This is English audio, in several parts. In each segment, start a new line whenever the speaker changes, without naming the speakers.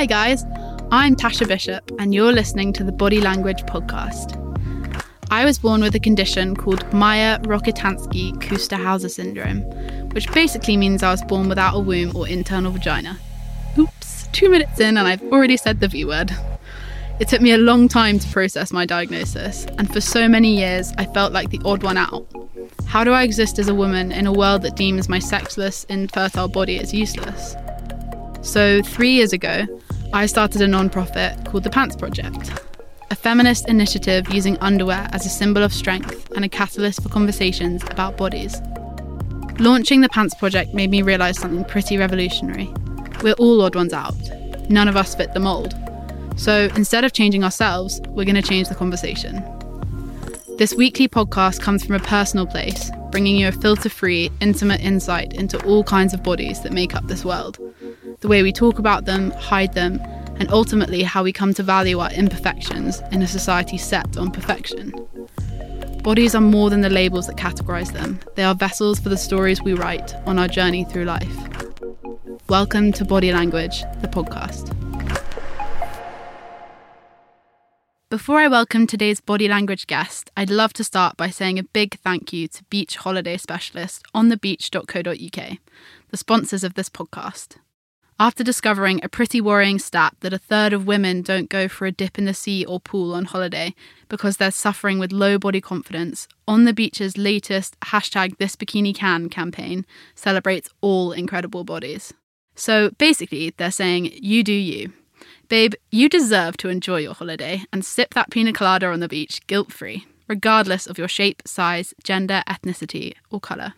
Hi, guys. I'm Tasha Bishop, and you're listening to the Body Language Podcast. I was born with a condition called Mayer Rokitansky Kuster syndrome, which basically means I was born without a womb or internal vagina. Oops, two minutes in, and I've already said the V word. It took me a long time to process my diagnosis, and for so many years, I felt like the odd one out. How do I exist as a woman in a world that deems my sexless, infertile body as useless? So, three years ago, I started a non-profit called the Pants Project, a feminist initiative using underwear as a symbol of strength and a catalyst for conversations about bodies. Launching the Pants Project made me realise something pretty revolutionary. We're all odd ones out. None of us fit the mould. So instead of changing ourselves, we're going to change the conversation. This weekly podcast comes from a personal place, bringing you a filter free, intimate insight into all kinds of bodies that make up this world the way we talk about them, hide them, and ultimately how we come to value our imperfections in a society set on perfection. Bodies are more than the labels that categorize them, they are vessels for the stories we write on our journey through life. Welcome to Body Language, the podcast. Before I welcome today's body language guest, I'd love to start by saying a big thank you to Beach Holiday Specialist on thebeach.co.uk, the sponsors of this podcast. After discovering a pretty worrying stat that a third of women don't go for a dip in the sea or pool on holiday because they're suffering with low body confidence, On the Beach's latest hashtag This Bikini Can campaign celebrates all incredible bodies. So basically, they're saying, you do you. Babe, you deserve to enjoy your holiday and sip that pina colada on the beach guilt free, regardless of your shape, size, gender, ethnicity, or colour.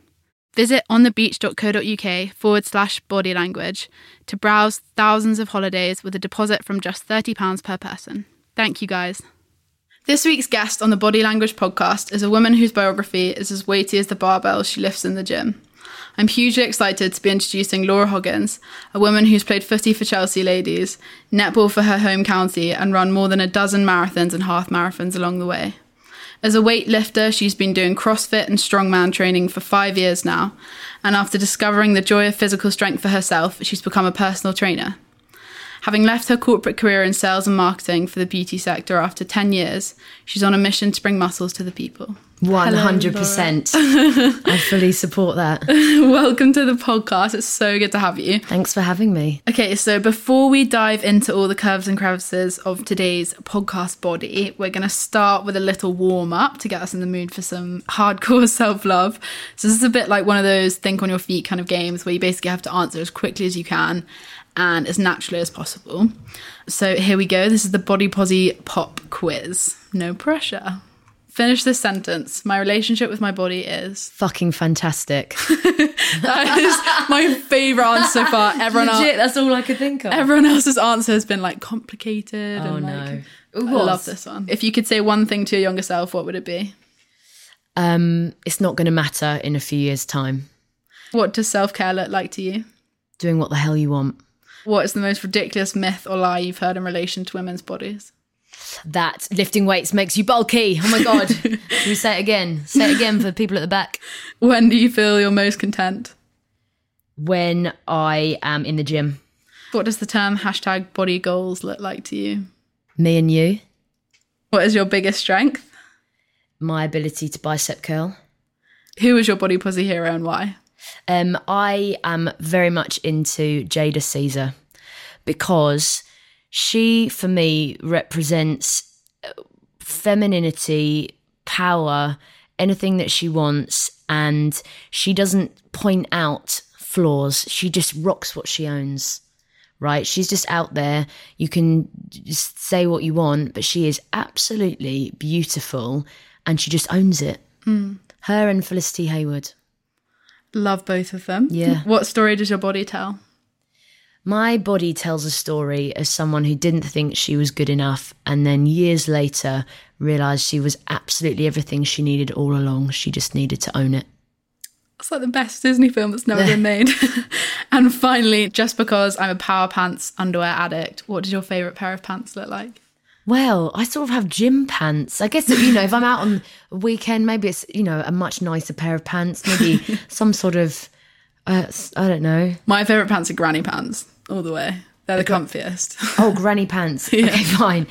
Visit onthebeach.co.uk forward slash body language to browse thousands of holidays with a deposit from just £30 per person. Thank you, guys. This week's guest on the Body Language podcast is a woman whose biography is as weighty as the barbells she lifts in the gym. I'm hugely excited to be introducing Laura Hoggins, a woman who's played footy for Chelsea ladies, netball for her home county, and run more than a dozen marathons and half marathons along the way. As a weightlifter, she's been doing CrossFit and strongman training for five years now. And after discovering the joy of physical strength for herself, she's become a personal trainer. Having left her corporate career in sales and marketing for the beauty sector after 10 years, she's on a mission to bring muscles to the people.
100%. I fully support that.
Welcome to the podcast. It's so good to have you.
Thanks for having me.
Okay, so before we dive into all the curves and crevices of today's podcast body, we're going to start with a little warm up to get us in the mood for some hardcore self love. So, this is a bit like one of those think on your feet kind of games where you basically have to answer as quickly as you can and as naturally as possible. So, here we go. This is the Body Posy Pop Quiz. No pressure. Finish this sentence. My relationship with my body is
fucking fantastic.
that is my favorite answer so far. Everyone
Legit, else, that's all I could think of.
Everyone else's answer has been like complicated.
Oh
and,
no,
like, I love this one. If you could say one thing to your younger self, what would it be?
Um, it's not going to matter in a few years' time.
What does self care look like to you?
Doing what the hell you want.
What is the most ridiculous myth or lie you've heard in relation to women's bodies?
That lifting weights makes you bulky. Oh my God. Can we say it again? Say it again for the people at the back.
When do you feel you're most content?
When I am in the gym.
What does the term hashtag body goals look like to you?
Me and you.
What is your biggest strength?
My ability to bicep curl.
Who is your body posy hero and why?
Um, I am very much into Jada Sezer because she, for me, represents uh, femininity, power, anything that she wants. And she doesn't point out flaws, she just rocks what she owns. Right? She's just out there. You can just say what you want, but she is absolutely beautiful and she just owns it.
Mm.
Her and Felicity Hayward.
Love both of them.
Yeah.
What story does your body tell?
My body tells a story of someone who didn't think she was good enough and then years later realised she was absolutely everything she needed all along. She just needed to own it.
It's like the best Disney film that's never been made. and finally, just because I'm a Power Pants underwear addict, what does your favourite pair of pants look like?
Well, I sort of have gym pants. I guess, you know, if I'm out on a weekend, maybe it's, you know, a much nicer pair of pants, maybe some sort of, uh, I don't know.
My favourite pants are granny pants all the way. They're the comfiest.
Oh, granny pants. Okay, fine.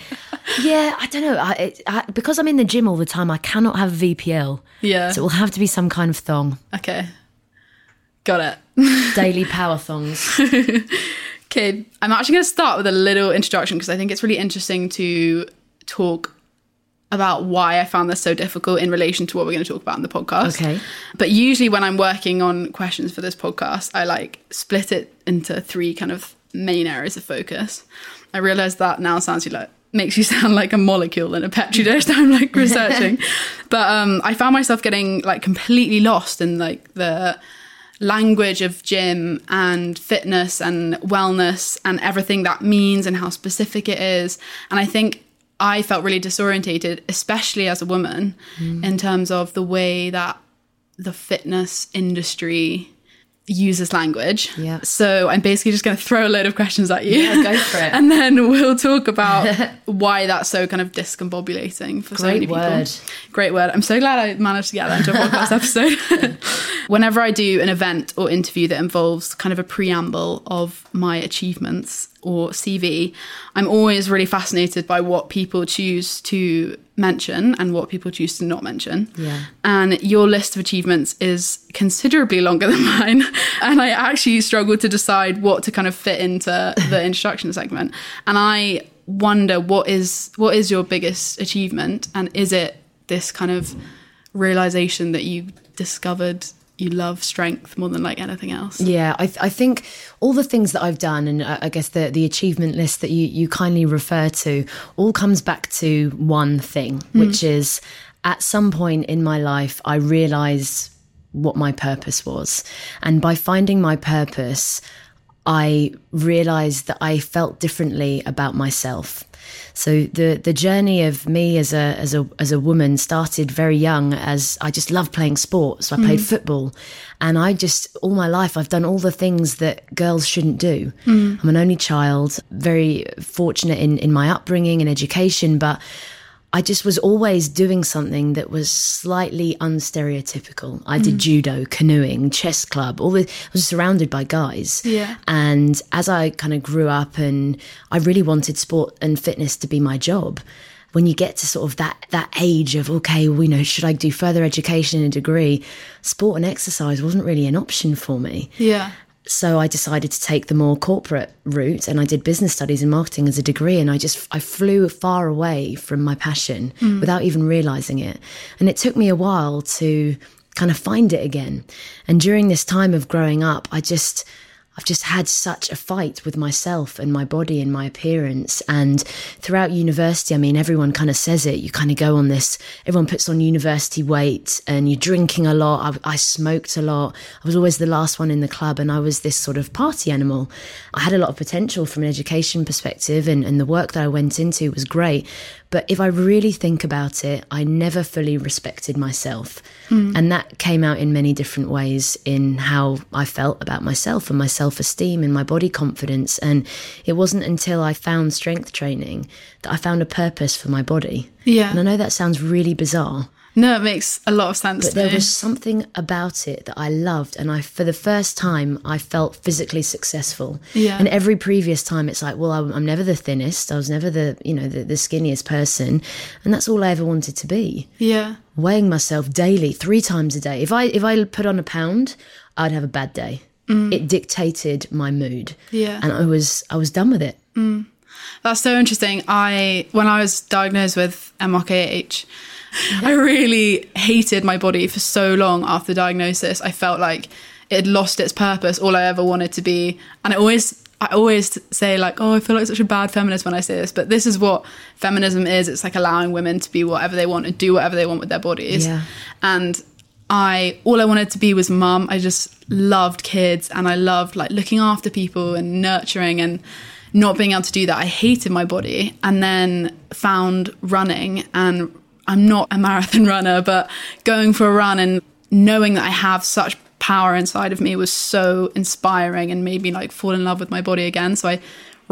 Yeah, I don't know. I, it, I, because I'm in the gym all the time, I cannot have VPL.
Yeah.
So it will have to be some kind of thong.
Okay. Got it.
Daily power thongs.
Okay, I'm actually going to start with a little introduction because I think it's really interesting to talk about why I found this so difficult in relation to what we're going to talk about in the podcast.
Okay.
But usually when I'm working on questions for this podcast, I like split it into three kind of main areas of focus. I realize that now sounds like makes you sound like a molecule in a petri dish that I'm like researching. but um I found myself getting like completely lost in like the language of gym and fitness and wellness and everything that means and how specific it is. And I think I felt really disorientated, especially as a woman, mm. in terms of the way that the fitness industry uses language.
Yeah.
So I'm basically just going to throw a load of questions at you.
Yeah, go for it.
and then we'll talk about why that's so kind of discombobulating for
Great
so many
word.
people. Great word. I'm so glad I managed to get that into a podcast episode. Whenever I do an event or interview that involves kind of a preamble of my achievements or CV, I'm always really fascinated by what people choose to mention and what people choose to not mention.
Yeah.
And your list of achievements is considerably longer than mine. And I actually struggled to decide what to kind of fit into the introduction segment. And I wonder what is what is your biggest achievement and is it this kind of realization that you discovered you love strength more than like anything else.
Yeah, I, th- I think all the things that I've done, and I guess the the achievement list that you you kindly refer to, all comes back to one thing, mm. which is at some point in my life, I realized what my purpose was, and by finding my purpose, I realized that I felt differently about myself. So the the journey of me as a as a as a woman started very young as I just loved playing sports. So I played mm. football and I just all my life I've done all the things that girls shouldn't do. Mm. I'm an only child, very fortunate in in my upbringing and education, but I just was always doing something that was slightly unstereotypical. I did mm. judo, canoeing, chess club, all the, I was surrounded by guys.
Yeah.
And as I kind of grew up and I really wanted sport and fitness to be my job, when you get to sort of that that age of okay, well, you know, should I do further education and a degree? Sport and exercise wasn't really an option for me.
Yeah
so I decided to take the more corporate route and I did business studies and marketing as a degree and I just I flew far away from my passion mm. without even realizing it and it took me a while to kind of find it again and during this time of growing up I just I've just had such a fight with myself and my body and my appearance. And throughout university, I mean, everyone kind of says it. You kind of go on this, everyone puts on university weight and you're drinking a lot. I, I, smoked a lot. I was always the last one in the club and I was this sort of party animal. I had a lot of potential from an education perspective and, and the work that I went into was great. But if I really think about it, I never fully respected myself. Mm. And that came out in many different ways in how I felt about myself and my self esteem and my body confidence. And it wasn't until I found strength training that I found a purpose for my body.
Yeah.
And I know that sounds really bizarre.
No, it makes a lot of sense.
But there was something about it that I loved, and I, for the first time, I felt physically successful.
Yeah.
And every previous time, it's like, well, I'm never the thinnest. I was never the, you know, the, the skinniest person, and that's all I ever wanted to be.
Yeah.
Weighing myself daily, three times a day. If I if I put on a pound, I'd have a bad day. Mm. It dictated my mood.
Yeah.
And I was I was done with it.
Mm. That's so interesting. I when I was diagnosed with MRKH I really hated my body for so long after the diagnosis. I felt like it had lost its purpose, all I ever wanted to be. And I always I always say like, oh, I feel like such a bad feminist when I say this, but this is what feminism is. It's like allowing women to be whatever they want and do whatever they want with their bodies.
Yeah.
And I all I wanted to be was mum. I just loved kids and I loved like looking after people and nurturing and not being able to do that. I hated my body and then found running and I'm not a marathon runner, but going for a run and knowing that I have such power inside of me was so inspiring and made me like fall in love with my body again. So I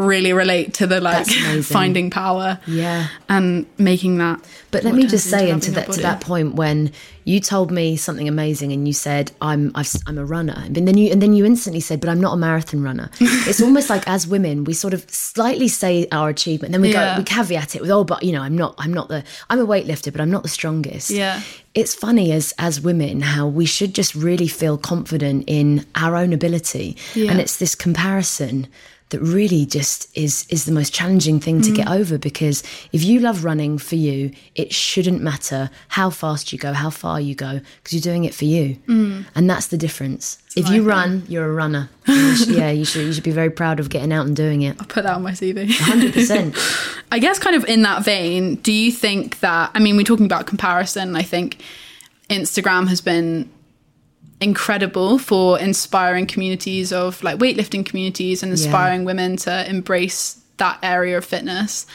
really relate to the like finding power
Yeah.
and making that.
But let me just say,
into
that to that point, when you told me something amazing, and you said, "I'm I've, I'm a runner," and then you and then you instantly said, "But I'm not a marathon runner." it's almost like as women, we sort of slightly say our achievement, then we
Yeah.
go we caveat it with, "Oh, but you know, I'm not I'm not the I'm a weightlifter, but I'm not the strongest."
Yeah.
It's funny as as women how we should just really feel confident in our own ability,
Yeah.
and it's this comparison that really just is is the most challenging thing to get
Mm.
over because if you love running for you it shouldn't matter how fast you go how far you go because you're doing it for you
Mm.
and that's the difference if you run you're a runner You should- yeah you should you should be very proud of getting out and doing it I'll
Put that on my CV.
100%
I guess, kind of in that vein, do you think that? I mean, we're talking about comparison. I think Instagram has been incredible for inspiring communities of like weightlifting communities and inspiring women to embrace that area of fitness.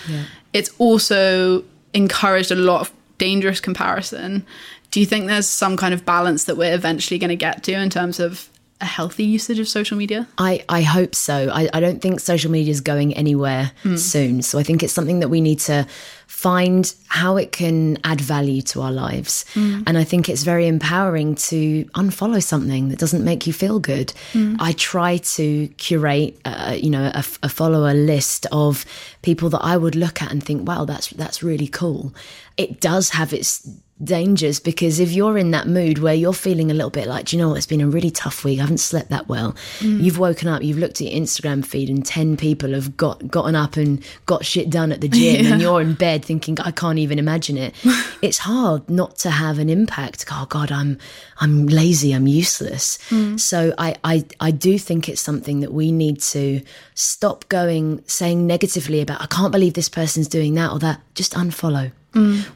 It's also encouraged a lot of dangerous comparison. Do you think there's some kind of balance that we're eventually going to get to in terms of a healthy usage of social media?
I, I hope so. I, I don't think social media is going anywhere hmm. soon. So I think it's something that we need to find how it can add value to our lives. Hmm. And I think it's very empowering to unfollow something that doesn't make you feel good. Hmm. I try to curate, uh, you know, a, a follower list of people that I would look at and think, wow, that's that's really cool. It does have its dangers because if you're in that mood where you're feeling a little bit like, "Do you know what, it's been a really tough week, I haven't slept that well. Mm. You've woken up, you've looked at your Instagram feed and 10 people have got gotten up and got shit done at the gym and you're in bed thinking, I can't even imagine it. it's hard not to have an impact. Oh God, I'm I'm lazy, I'm useless. Mm. So I, I I do think it's something that we need to stop going saying negatively about I can't believe this person's doing that or that. Just unfollow.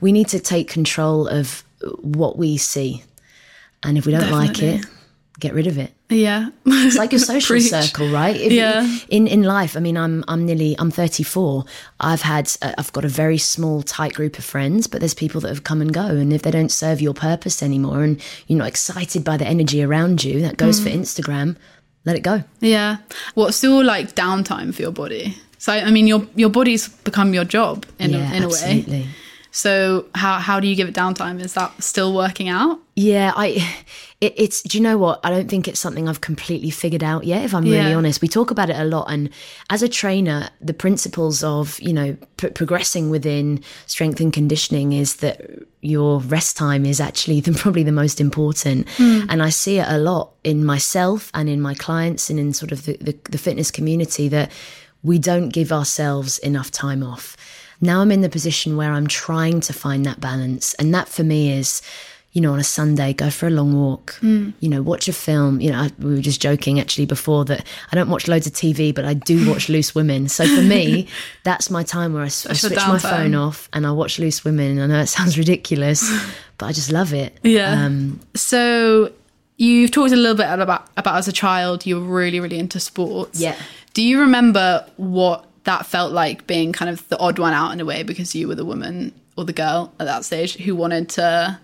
We need to take control of what we see. And if we don't like it, get rid of it.
Yeah.
It's like your social circle, right? If
Yeah.
in in life, I mean, I'm I'm nearly I'm 34. I've had uh, I've got a very small, tight group of friends, but there's people that have come and go, and if they don't serve your purpose anymore, and you're not excited by the energy around you, that goes
Mm.
for Instagram. Let it go.
Yeah. What's your like downtime for your body? So I mean, your your body's become your job in
yeah,
a, in a way. So how how do you give it downtime? Is that still working out?
Yeah, I. It, it's. Do you know what? I don't think it's something I've completely figured out yet. If I'm really
Yeah.
honest, we talk about it a lot, and as a trainer, the principles of you know p- progressing within strength and conditioning is that your rest time is actually the, probably the most important. Hmm. And I see it a lot in myself and in my clients and in sort of the, the, the fitness community that we don't give ourselves enough time off. Now I'm in the position where I'm trying to find that balance. And that for me is, you know, on a Sunday, go for a long walk,
Hmm.
you know, watch a film. You know, I, we were just joking actually before that I don't watch loads of TV, but I do watch Loose Women. So for me, that's my time where I,
your
switch my phone off and I watch Loose Women. And I know it sounds ridiculous, but I just love it.
Yeah.
Um,
So you've talked a little bit about about as a child you were really really into sports.
Yeah.
Do you remember what that felt like being kind of the odd one out in a way because you were the woman or the girl at that stage who wanted to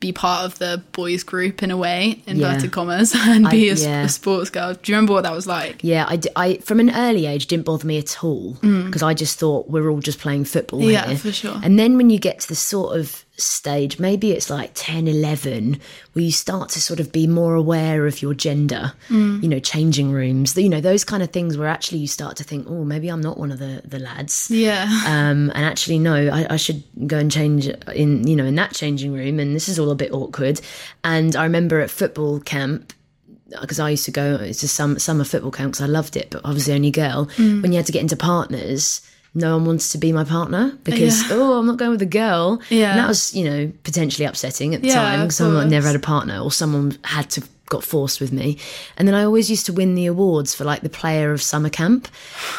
be part of the boys group in a way inverted
Yeah.
commas and be a
I- yeah.
a sports girl. Do you remember what that was like?
Yeah, I, I from an early age didn't bother me at all because I just thought we're all just playing football
Mm. Yeah,
here.
for sure.
And then when you get to the sort of stage, maybe it's like 10, 11, where you start to sort of be more aware of your gender,
Mm.
you know, changing rooms, you know, those kind of things where actually you start to think, oh, maybe I'm not one of the, the lads.
Yeah.
Um, and actually, no, I, I should go and change in, you know, in that changing room. And this is all a bit awkward. And I remember at football camp, because I used to go to some summer football camp because I loved it, but I was the only girl.
Mm.
When you had to get into partners, no one wanted to be my partner because
Yeah.
oh, I'm not going with a girl.
Yeah.
and that was you know potentially upsetting at the
Yeah,
time. because Someone never had a partner, or someone had to got forced with me. And then I always used to win the awards for like the player of summer camp.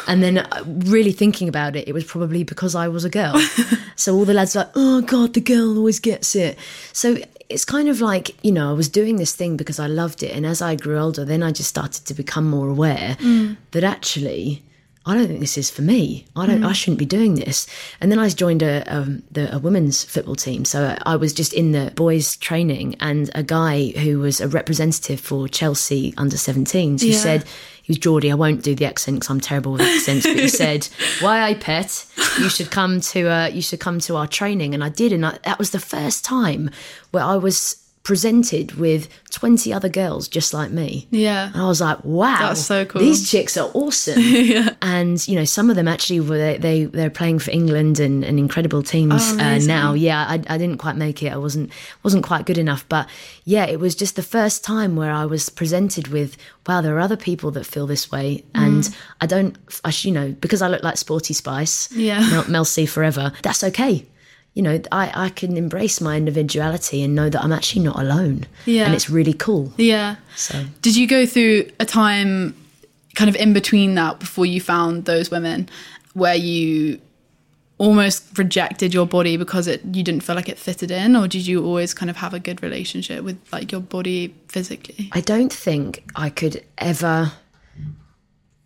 And then uh, really thinking about it, it was probably because I was a girl. so all the lads were like, oh God, the girl always gets it. So it's kind of like, you know, I was doing this thing because I loved it. And as I grew older, then I just started to become more aware that actually I don't think this is for me. I don't. I shouldn't be doing this. And then I joined a um, the, a women's football team. So I was just in the boys' training, and a guy who was a representative for Chelsea under 17s who
Yeah.
said he was Geordie. I won't do the accent because I'm terrible with accents. But he said, "Why, I pet, you should come to uh, you should come to our training." And I did, and I, that was the first time where I was presented with 20 other girls just like me.
Yeah.
And I was like, wow,
That's so cool.
These chicks are awesome. yeah. And, you know, some of them actually were, they, they, they're playing for England and, and incredible teams
Oh,
uh, now. Yeah, I, I didn't quite make it. I wasn't, wasn't quite good enough. But yeah, it was just the first time where I was presented with, wow, there are other people that feel this way.
Mm.
And I don't, I, you know, because I look like Sporty Spice,
Yeah.
Mel, Mel C forever, that's okay. You know, I, I can embrace my individuality and know that I'm actually not alone.
Yeah.
And it's really cool.
Yeah.
So.
Did you go through a time kind of in between that before you found those women where you almost rejected your body because it you didn't feel like it fitted in or did you always kind of have a good relationship with like your body physically?
I don't think I could ever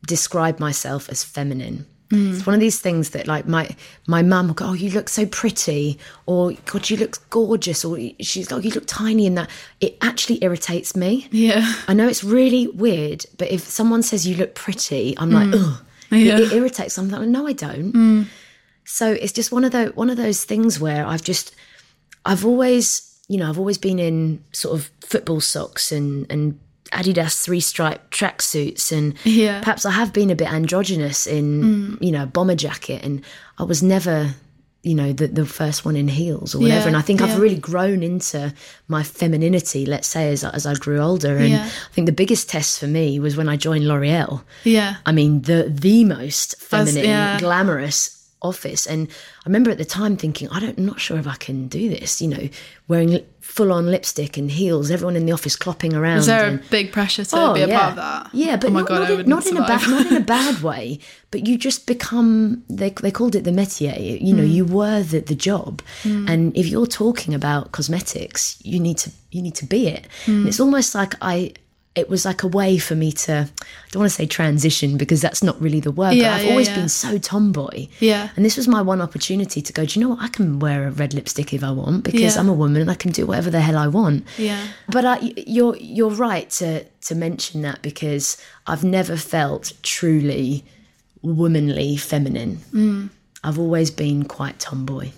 describe myself as feminine. It's one of these things that, like, my my mum will go, "Oh, you look so pretty," or "God, you look gorgeous," or she's like, oh, "You look tiny," in that it actually irritates me.
Yeah.
I know it's really weird, but if someone says you look pretty, I'm like, mm. ugh.
Yeah.
It, it irritates. I'm like, no, I don't. Mm. So it's just one of those one of those things where I've just I've always you know I've always been in sort of football socks and and Adidas three stripe tracksuits and
Yeah.
perhaps I have been a bit androgynous in mm. you know a bomber jacket and I was never you know the the first one in heels or whatever
Yeah,
and I think
yeah.
I've really grown into my femininity let's say as as I grew older and
Yeah.
I think the biggest test for me was when I joined L'Oreal
Yeah.
I mean, the the most feminine, glamorous office. And I remember at the time thinking, I don't, I'm not sure if I can do this. You know, wearing full on lipstick and heels, everyone in the office clopping around.
Is there a big pressure to oh, be a part of that?
Yeah, but
oh my
not,
god,
not, in, a bad, not in a bad way. But you just become. They they called it the métier. You know, hmm. you were the, the job, hmm. and if you're talking about cosmetics, you need to you need to be it.
Hmm.
And it's almost like I. It was like a way for me to. I don't want to say transition because that's not really the word.
Yeah,
but I've
yeah,
always
yeah.
been so tomboy.
Yeah.
And this was my one opportunity to go. Do you know what? I can wear a red lipstick if I want because. I'm a woman and I can do whatever the hell I want.
Yeah.
But I, you're you're right to to mention that because I've never felt truly womanly feminine.
Mm.
I've always been quite tomboy.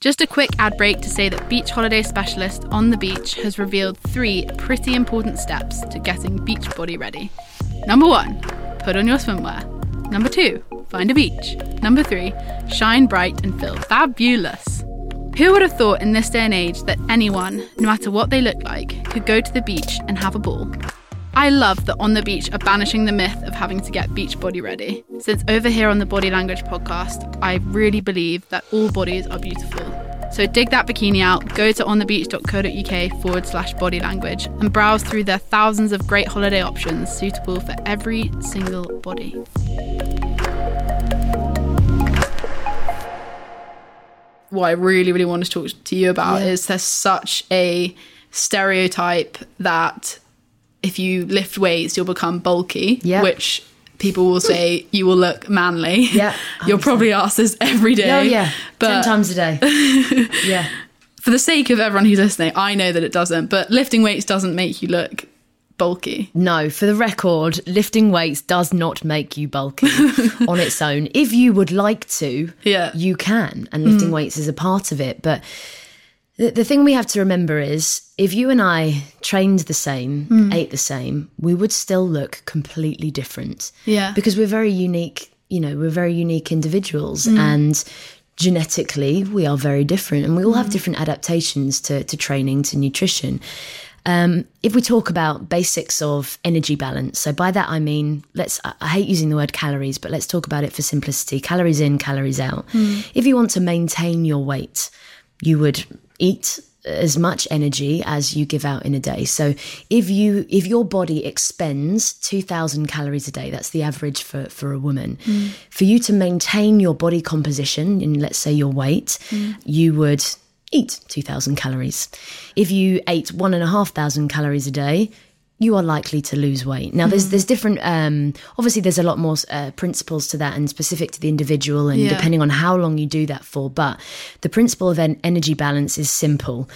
Just a quick ad break to say that beach holiday specialist on the beach has revealed three pretty important steps to getting beach body ready. Number one, put on your swimwear. Number two, find a beach. Number three, shine bright and feel fabulous. Who would have thought in this day and age that anyone, no matter what they look like, could go to the beach and have a ball? I love that On the Beach are banishing the myth of having to get beach body ready. Since over here on the Body Language podcast, I really believe that all bodies are beautiful. So dig that bikini out, go to onthebeach.co.uk forward slash body language and browse through their thousands of great holiday options suitable for every single body. What I really, really want to talk to you about
Yeah.
is there's such a stereotype that if you lift weights, you'll become bulky,
Yeah.
which people will say you will look manly.
Yeah,
You're probably asked this every day.
Oh yeah, ten
But
times a day. yeah,
for the sake of everyone who's listening, I know that it doesn't, but lifting weights doesn't make you look bulky.
no. For the record, lifting weights does not make you bulky on its own. If you would like to,
Yeah.
you can, and lifting mm. weights is a part of it. But the, the thing we have to remember is if you and I trained the same, hmm. ate the same, we would still look completely different.
Yeah.
Because we're very unique, you know, we're very unique individuals hmm. and genetically we are very different and we all have hmm. different adaptations to, to training, to nutrition. Um, if we talk about basics of energy balance, so by that I mean, let's, I I hate using the word calories, but let's talk about it for simplicity calories in, calories out. If you want to maintain your weight, you would eat as much energy as you give out in a day. So if you if your body expends 2000 calories a day, that's the average for for a woman. Mm. For you to maintain your body composition in let's say your weight, mm. you would eat 2000 calories. If you ate one and a half thousand calories a day, you are likely to lose weight. Now, there's there's different. Um, obviously, there's a lot more uh, principles to that, and specific to the individual, and
Yeah.
depending on how long you do that for. But the principle of en- energy balance is simple.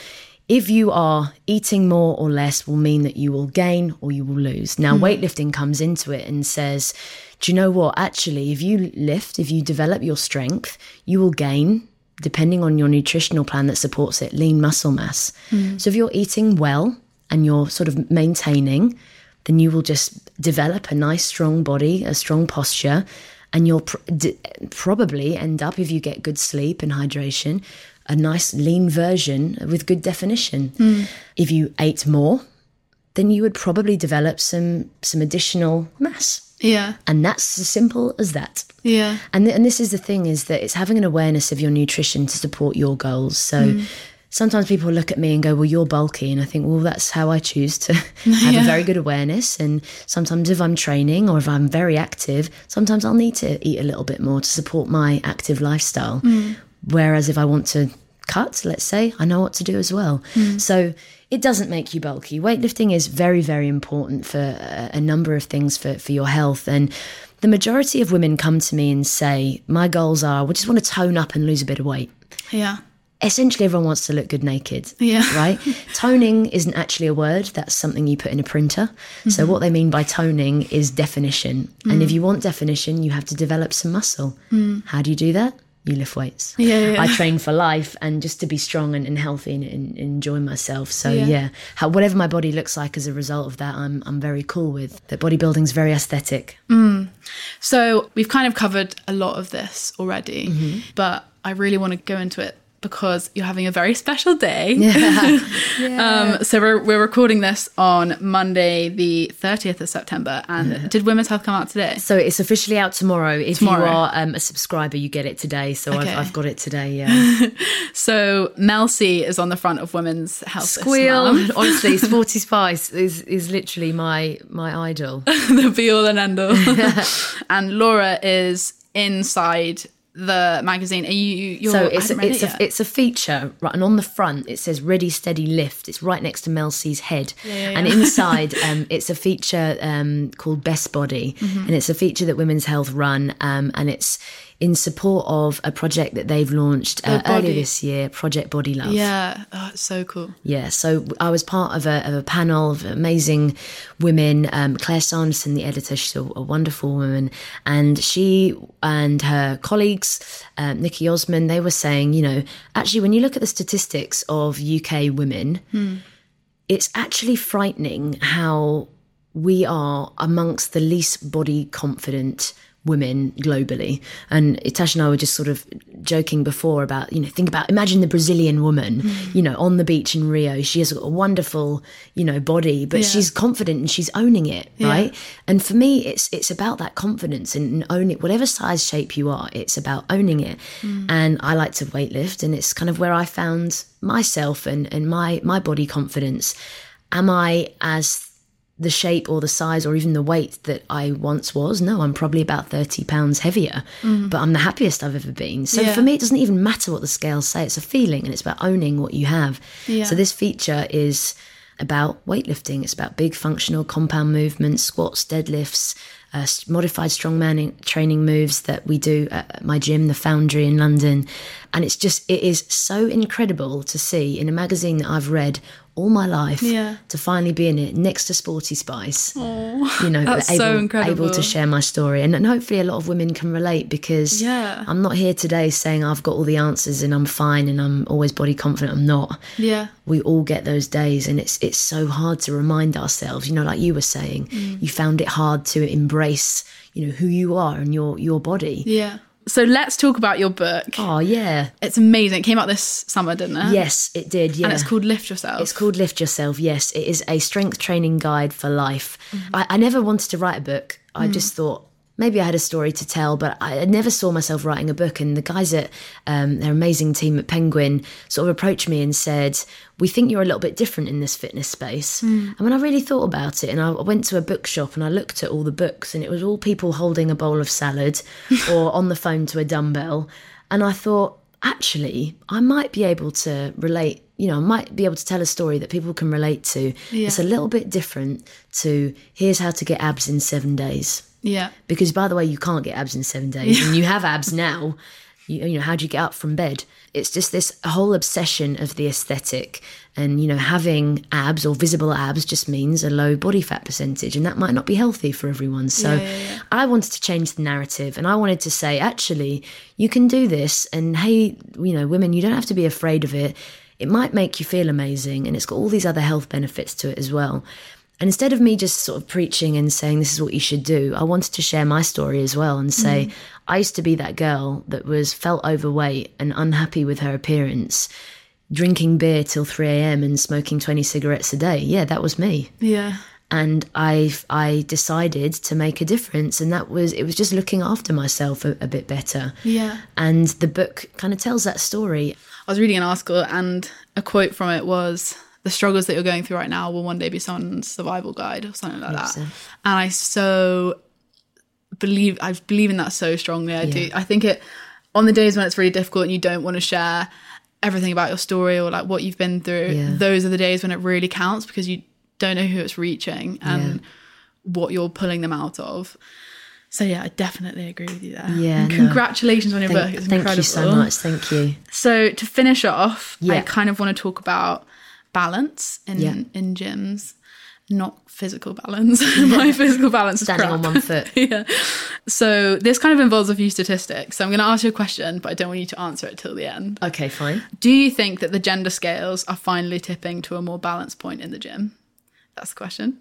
If you are eating more or less, will mean that you will gain or you will lose. Now, weightlifting comes into it and says, "Do you know what? Actually, if you lift, if you develop your strength, you will gain." Depending on your nutritional plan that supports it, lean muscle mass. So, if you're eating well, and you're sort of maintaining, then you will just develop a nice, strong body, a strong posture, and you'll pr- d- probably end up, if you get good sleep and hydration, a nice lean version with good definition. Hmm. If you ate more, then you would probably develop some some additional mass,
Yeah.
and that's as simple as that.
Yeah.
And th- and this is the thing is that it's having an awareness of your nutrition to support your goals. So hmm. Sometimes people look at me and go, "Well, you're bulky," and I think, "Well, that's how I choose to have a very good awareness." And sometimes if I'm training or if I'm very active, sometimes I'll need to eat a little bit more to support my active lifestyle. Mm. Whereas if I want to cut, let's say, I know what to do as well. Mm. So it doesn't make you bulky. Weightlifting is very, very important for a, a number of things for, for your health. And the majority of women come to me and say, My goals are, we just want to tone up and lose a bit of weight.
Yeah.
Essentially, everyone wants to look good naked.
Yeah.
Right? toning isn't actually a word, that's something you put in a printer. So, mm-hmm. what they mean by toning is definition. And if mm. you want definition, you have to develop some muscle. Mm. How do you do that? You lift weights.
Yeah, yeah.
I train for life and just to be strong and, and healthy and, and enjoy myself. So
Yeah.
yeah, how, whatever my body looks like as a result of that, I'm I'm very cool with. That bodybuilding's very aesthetic. Mm.
So we've kind of covered a lot of this already,
Mm-hmm.
but I really want to go into it because you're having a very special day. Um, so we're, we're recording this on Monday, the 30th of September. And did Women's Health come out today?
So it's officially out tomorrow. If
Tomorrow.
you are um, a subscriber, you get it today. So
Okay.
I've, I've got it today. Yeah.
So Mel C is on the front of Women's Health.
Squeal. Honestly, Sporty Spice is is literally my my idol.
the be all and end all. and Laura is inside the magazine. Are you? You're,
So it's
haven't
it's
it
a it's a feature, right? And on the front it says "Ready, Steady, Lift." It's right next to Mel C's head,
yeah,
and
yeah.
inside um, it's a feature um, called Best Body,
Mm-hmm.
and it's a feature that Women's Health run, um, and it's in support of a project that they've launched uh, earlier this year, Project Body Love.
yeah, oh, it's so cool.
Yeah, so I was part of a, of a panel of amazing women. Um, Claire Sanderson, the editor, she's a, a wonderful woman, and she and her colleagues, um, Nikki Osman, they were saying, you know, actually, when you look at the statistics of UK women, it's actually frightening how we are amongst the least body confident women globally. And Tash and I were just sort of joking before about, you know, think about imagine the Brazilian woman, hmm. you know, on the beach in Rio. She has got a wonderful, you know, body, but
Yeah.
she's confident and she's owning it, right? And for me, it's it's about that confidence and, and own it. Whatever size shape you are, it's about owning it. Hmm. And I like to weightlift, and it's kind of where I found myself and and my my body confidence. Am I as the shape or the size or even the weight that I once was. No, I'm probably about 30 pounds heavier, but I'm the happiest I've ever been. So
Yeah.
for me, it doesn't even matter what the scales say. It's a feeling and it's about owning what you have.
Yeah.
So this feature is about weightlifting. It's about big functional compound movements, squats, deadlifts, uh, modified strongman training moves that we do at my gym, the Foundry in London. And it's just, it is so incredible to see in a magazine that I've read all my life
Yeah.
to finally be in it next to Sporty Spice. you know,
That's
able,
so incredible.
able to share my story. And, and hopefully a lot of women can relate because
Yeah.
I'm not here today saying I've got all the answers and I'm fine and I'm always body confident. I'm not
Yeah.
we all get those days and it's it's so hard to remind ourselves you know like you were saying
Mm.
you found it hard to embrace you know who you are and your your body
Yeah. So let's talk about your book.
oh yeah
It's amazing. It came out this summer, didn't it?
yes it did yeah
And it's called Lift Yourself.
It's called Lift Yourself. Yes, it is a strength training guide for life.
Mm-hmm.
I, I never wanted to write a book. I
Mm.
just thought maybe I had a story to tell, but I, never saw myself writing a book. And the guys at um, their amazing team at Penguin sort of approached me and said, "We think you're a little bit different in this fitness space."
Mm.
And when I really thought about it, and I went to a bookshop and I looked at all the books, and it was all people holding a bowl of salad or on the phone to a dumbbell, and I thought actually, I might be able to relate, you know, I might be able to tell a story that people can relate to.
Yeah.
It's a little bit different to here's how to get abs in seven days.
Yeah.
Because by the way, you can't get abs in seven days, and you have abs now. You, you know, how do you get up from bed? It's just this whole obsession of the aesthetic, and you know, having abs or visible abs just means a low body fat percentage, and that might not be healthy for everyone. So,
Yeah, yeah, yeah.
I wanted to change the narrative, and I wanted to say, actually, you can do this, and hey, you know, women, you don't have to be afraid of it. It might make you feel amazing, and it's got all these other health benefits to it as well. And instead of me just sort of preaching and saying this is what you should do, I wanted to share my story as well and say mm. I used to be that girl that was felt overweight and unhappy with her appearance, drinking beer till 3 a.m. and smoking 20 cigarettes a day. Yeah, that was me.
Yeah.
And I I decided to make a difference and that was it was just looking after myself a, a bit better.
Yeah.
And the book kind of tells that story.
I was reading an article and a quote from it was the struggles that you're going through right now will one day be someone's survival guide or something like that.
100%.
And I so believe I believe in that so strongly. I do. I think it on the days when it's really difficult and you don't want to share everything about your story or like what you've been through,
Yeah.
those are the days when it really counts because you don't know who it's reaching and what you're pulling them out of. So yeah, I definitely agree with you there.
Yeah, no.
congratulations on your
Thank,
book. It's
thank
incredible.
you so much. Thank you.
So to finish off, I kind of want to talk about balance in
Yeah.
in gyms, not physical balance. My physical balance is
Standing
crap.
on one foot.
yeah. So this kind of involves a few statistics. So I'm going to ask you a question, but I don't want you to answer it till the end.
Okay, fine.
Do you think that the gender scales are finally tipping to a more balanced point in the gym? That's the question.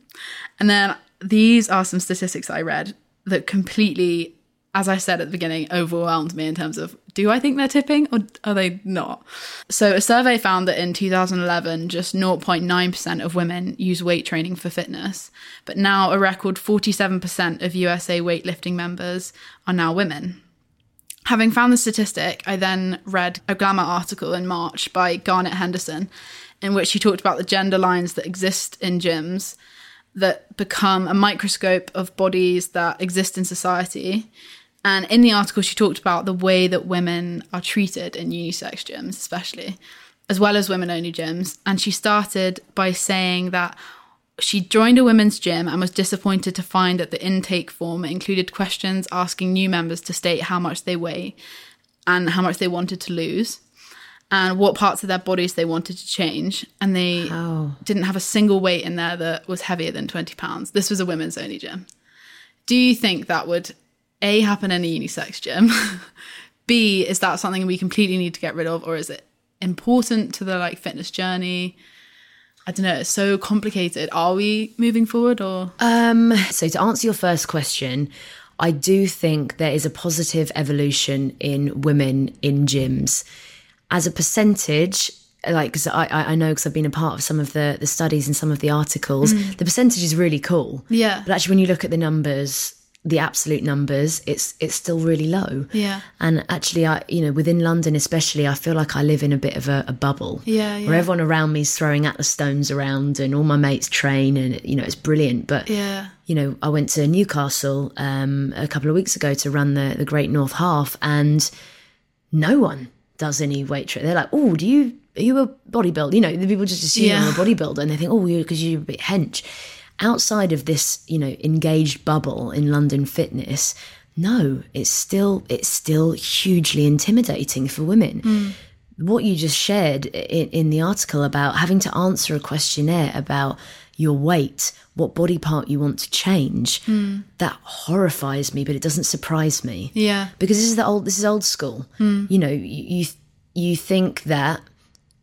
And then these are some statistics I read that completely, as I said at the beginning, overwhelmed me in terms of do I think they're tipping or are they not? So a survey found that in 2011, just 0.9% of women use weight training for fitness, but now a record 47% of USA weightlifting members are now women. Having found the statistic, I then read a Glamour article in March by Garnet Henderson, in which she talked about the gender lines that exist in gyms that become a microscope of bodies that exist in society. And in the article, she talked about the way that women are treated in unisex gyms, especially, as well as women only gyms. And she started by saying that she joined a women's gym and was disappointed to find that the intake form included questions asking new members to state how much they weigh and how much they wanted to lose and what parts of their bodies they wanted to change. And they didn't have a single weight in there that was heavier than 20 pounds. This was a women's only gym. Do you think that would A, happen in a unisex gym? B, is that something we completely need to get rid of? Or is it important to the like fitness journey? I don't know. It's so complicated. Are we moving forward or?
Um, so to answer your first question, I do think there is a positive evolution in women in gyms. As a percentage, like cause I I know because I've been a part of some of the, the studies and some of the articles, the percentage is really cool.
Yeah.
But actually, when you look at the numbers, the absolute numbers, it's it's still really low.
Yeah.
And actually, I you know within London especially, I feel like I live in a bit of a, a bubble.
Yeah, yeah.
Where everyone around me is throwing atlas stones around, and all my mates train, and you know it's brilliant. But
Yeah.
you know, I went to Newcastle um, a couple of weeks ago to run the the Great North Half, and no one does any weight training. They're like, "Oh, do you are you a bodybuilder?" You know, the people just assume
Yeah.
I'm a bodybuilder, and they think, "Oh, you because you're a bit hench." Outside of this, you know, engaged bubble in London fitness, no, it's still it's still hugely intimidating for women hmm. what you just shared in, in the article about having to answer a questionnaire about your weight, what body part you want to change, hmm. that horrifies me, but it doesn't surprise me
Yeah.
because this is the old this is old school. Hmm. You know, you, you you think that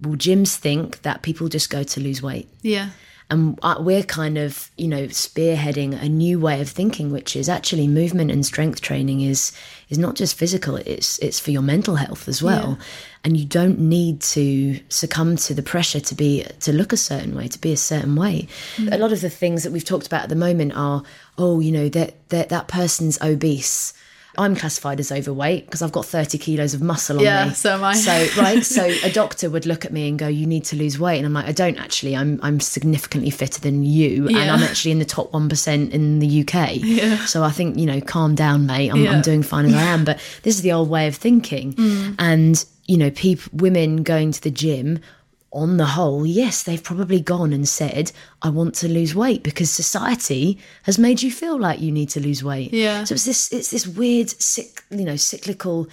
well, gyms think that people just go to lose weight
Yeah.
And uh, we're kind of you know spearheading a new way of thinking which is actually movement and strength training is is not just physical it's it's for your mental health as well. And you don't need to succumb to the pressure to be to look a certain way to be a certain way. A lot of the things that we've talked about at the moment are oh you know that that that person's obese I'm classified as overweight because I've got 30 kilos of muscle on
Yeah,
me.
so am I.
So right, so a doctor would look at me and go, "You need to lose weight," and I'm like, "I don't actually. I'm I'm significantly fitter than you, and I'm actually in the top one percent in the UK.
Yeah.
So I think you know, calm down, mate. I'm,
Yeah.
I'm doing fine as I am. But this is the old way of thinking,
Mm.
and you know, people, women going to the gym on the whole, yes, they've probably gone and said, I want to lose weight because society has made you feel like you need to lose weight.
Yeah.
So it's this it's this weird sick, you know, cyclical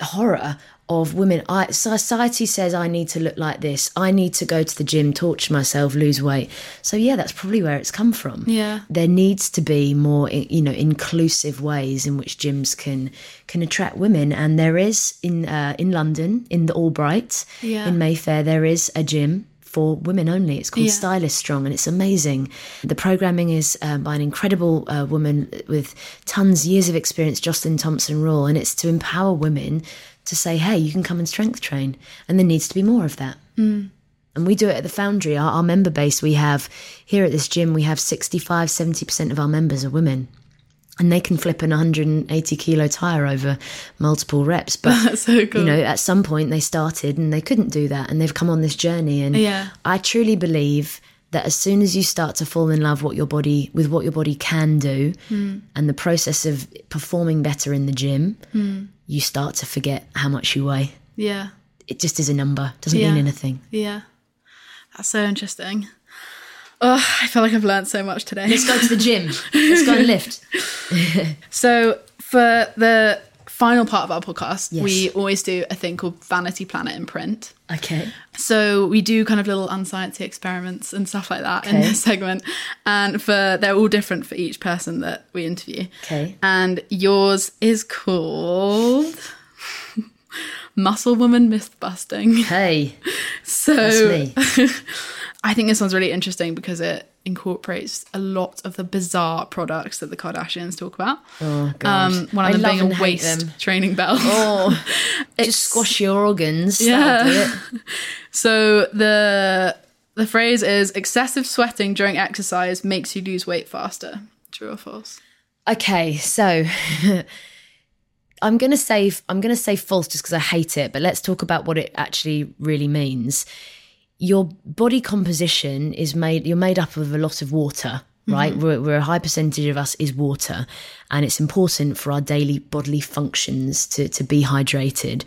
horror of women. I, society says I need to look like this. I need to go to the gym, torture myself, lose weight. So yeah, that's probably where it's come from.
Yeah.
There needs to be more, you know, inclusive ways in which gyms can can attract women, and there is in uh, in London in the AllBright
Yeah.
in Mayfair there is a gym. For women only, it's called
Yeah.
Stylist Strong, and it's amazing. The programming is um, by an incredible uh, woman with tons years of experience, Joslyn Thompson Rule, and it's to empower women to say, "Hey, you can come and strength train," and there needs to be more of that. And we do it at the Foundry. Our, our member base, we have here at this gym, we have 65, 70% of our members are women. And they can flip an 180 kilo tire over multiple reps. But,
so cool.
you know, at some point they started and they couldn't do that. And they've come on this journey. And
Yeah.
I truly believe that as soon as you start to fall in love what your body with what your body can do
Hmm.
and the process of performing better in the gym, you start to forget how much you weigh.
yeah.
It just is a number, doesn't
Yeah.
mean anything.
Yeah. That's so interesting. Oh, I feel like I've learned so much today.
Let's go to the gym. Let's go and lift.
So, for the final part of our podcast,
Yes.
we always do a thing called Vanity Planet in print.
Okay.
So we do kind of little unsciencey experiments and stuff like that in this segment, and for they're all different for each person that we interview.
Okay.
And yours is called Muscle Woman Myth Busting.
Hey,
So. I think this one's really interesting because it incorporates a lot of the bizarre products that the Kardashians talk about.
Oh god.
Um, one of
I
them being a waist training belt.
Oh,
It's-
just squash your organs.
Yeah.
Do it.
So the the phrase is excessive sweating during exercise makes you lose weight faster. True or false?
Okay, so I'm gonna say I'm gonna say false just because I hate it, but let's talk about what it actually really means. Your body composition is made. You're made up of a lot of water, mm-hmm. right? We're, we're a high percentage of us is water, and it's important for our daily bodily functions to to be hydrated.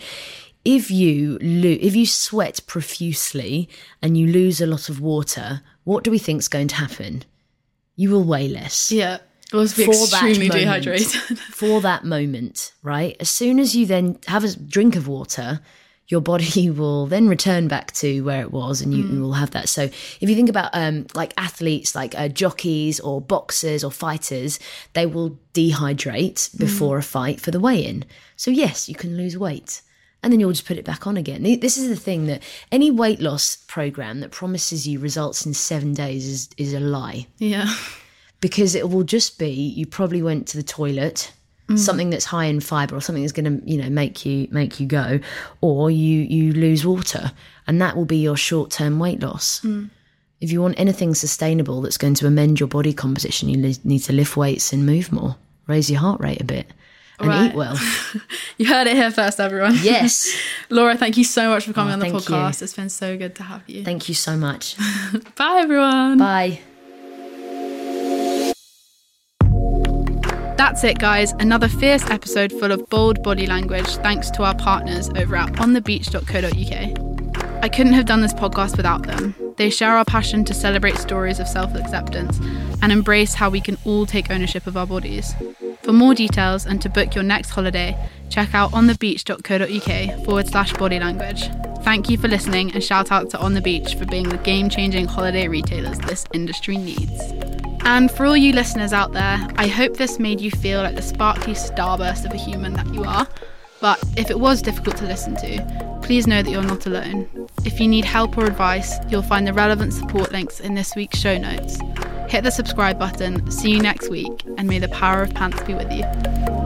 If you lo- if you sweat profusely and you lose a lot of water, what do we think's going to happen? You will weigh less
Yeah. It was be
for
extremely
moment,
dehydrated.
for that moment, right? As soon as you then have a drink of water, your body will then return back to where it was, and you, you will have that. So, if you think about um, like athletes, like uh, jockeys or boxers or fighters, they will dehydrate before a fight for the weigh-in. So, yes, you can lose weight. And then you'll just put it back on again. This is the thing that any weight loss program that promises you results in seven days is, is a lie
yeah.
because it will just be you probably went to the toilet Mm. something that's high in fiber or something that's going to you know make you make you go or you you lose water and that will be your short-term weight loss mm. if you want anything sustainable that's going to amend your body composition you li- need to lift weights and move more raise your heart rate a bit and
Right.
eat well
You heard it here first, everyone.
yes
Laura, thank you so much for coming
Oh,
on the
thank you.
podcast. It's been so good to have you.
thank you so much
Bye, everyone.
bye
That's it, guys. Another fierce episode full of bold body language thanks to our partners over at onthebeach.co.uk. I couldn't have done this podcast without them. They share our passion to celebrate stories of self acceptance and embrace how we can all take ownership of our bodies. For more details and to book your next holiday, check out onthebeach.co.uk forward slash body language. Thank you for listening and shout out to On the Beach for being the game changing holiday retailers this industry needs. And for all you listeners out there, I hope this made you feel like the sparkly starburst of a human that you are. But if it was difficult to listen to, please know that you're not alone. If you need help or advice, you'll find the relevant support links in this week's show notes. Hit the subscribe button, see you next week, and may the power of pants be with you.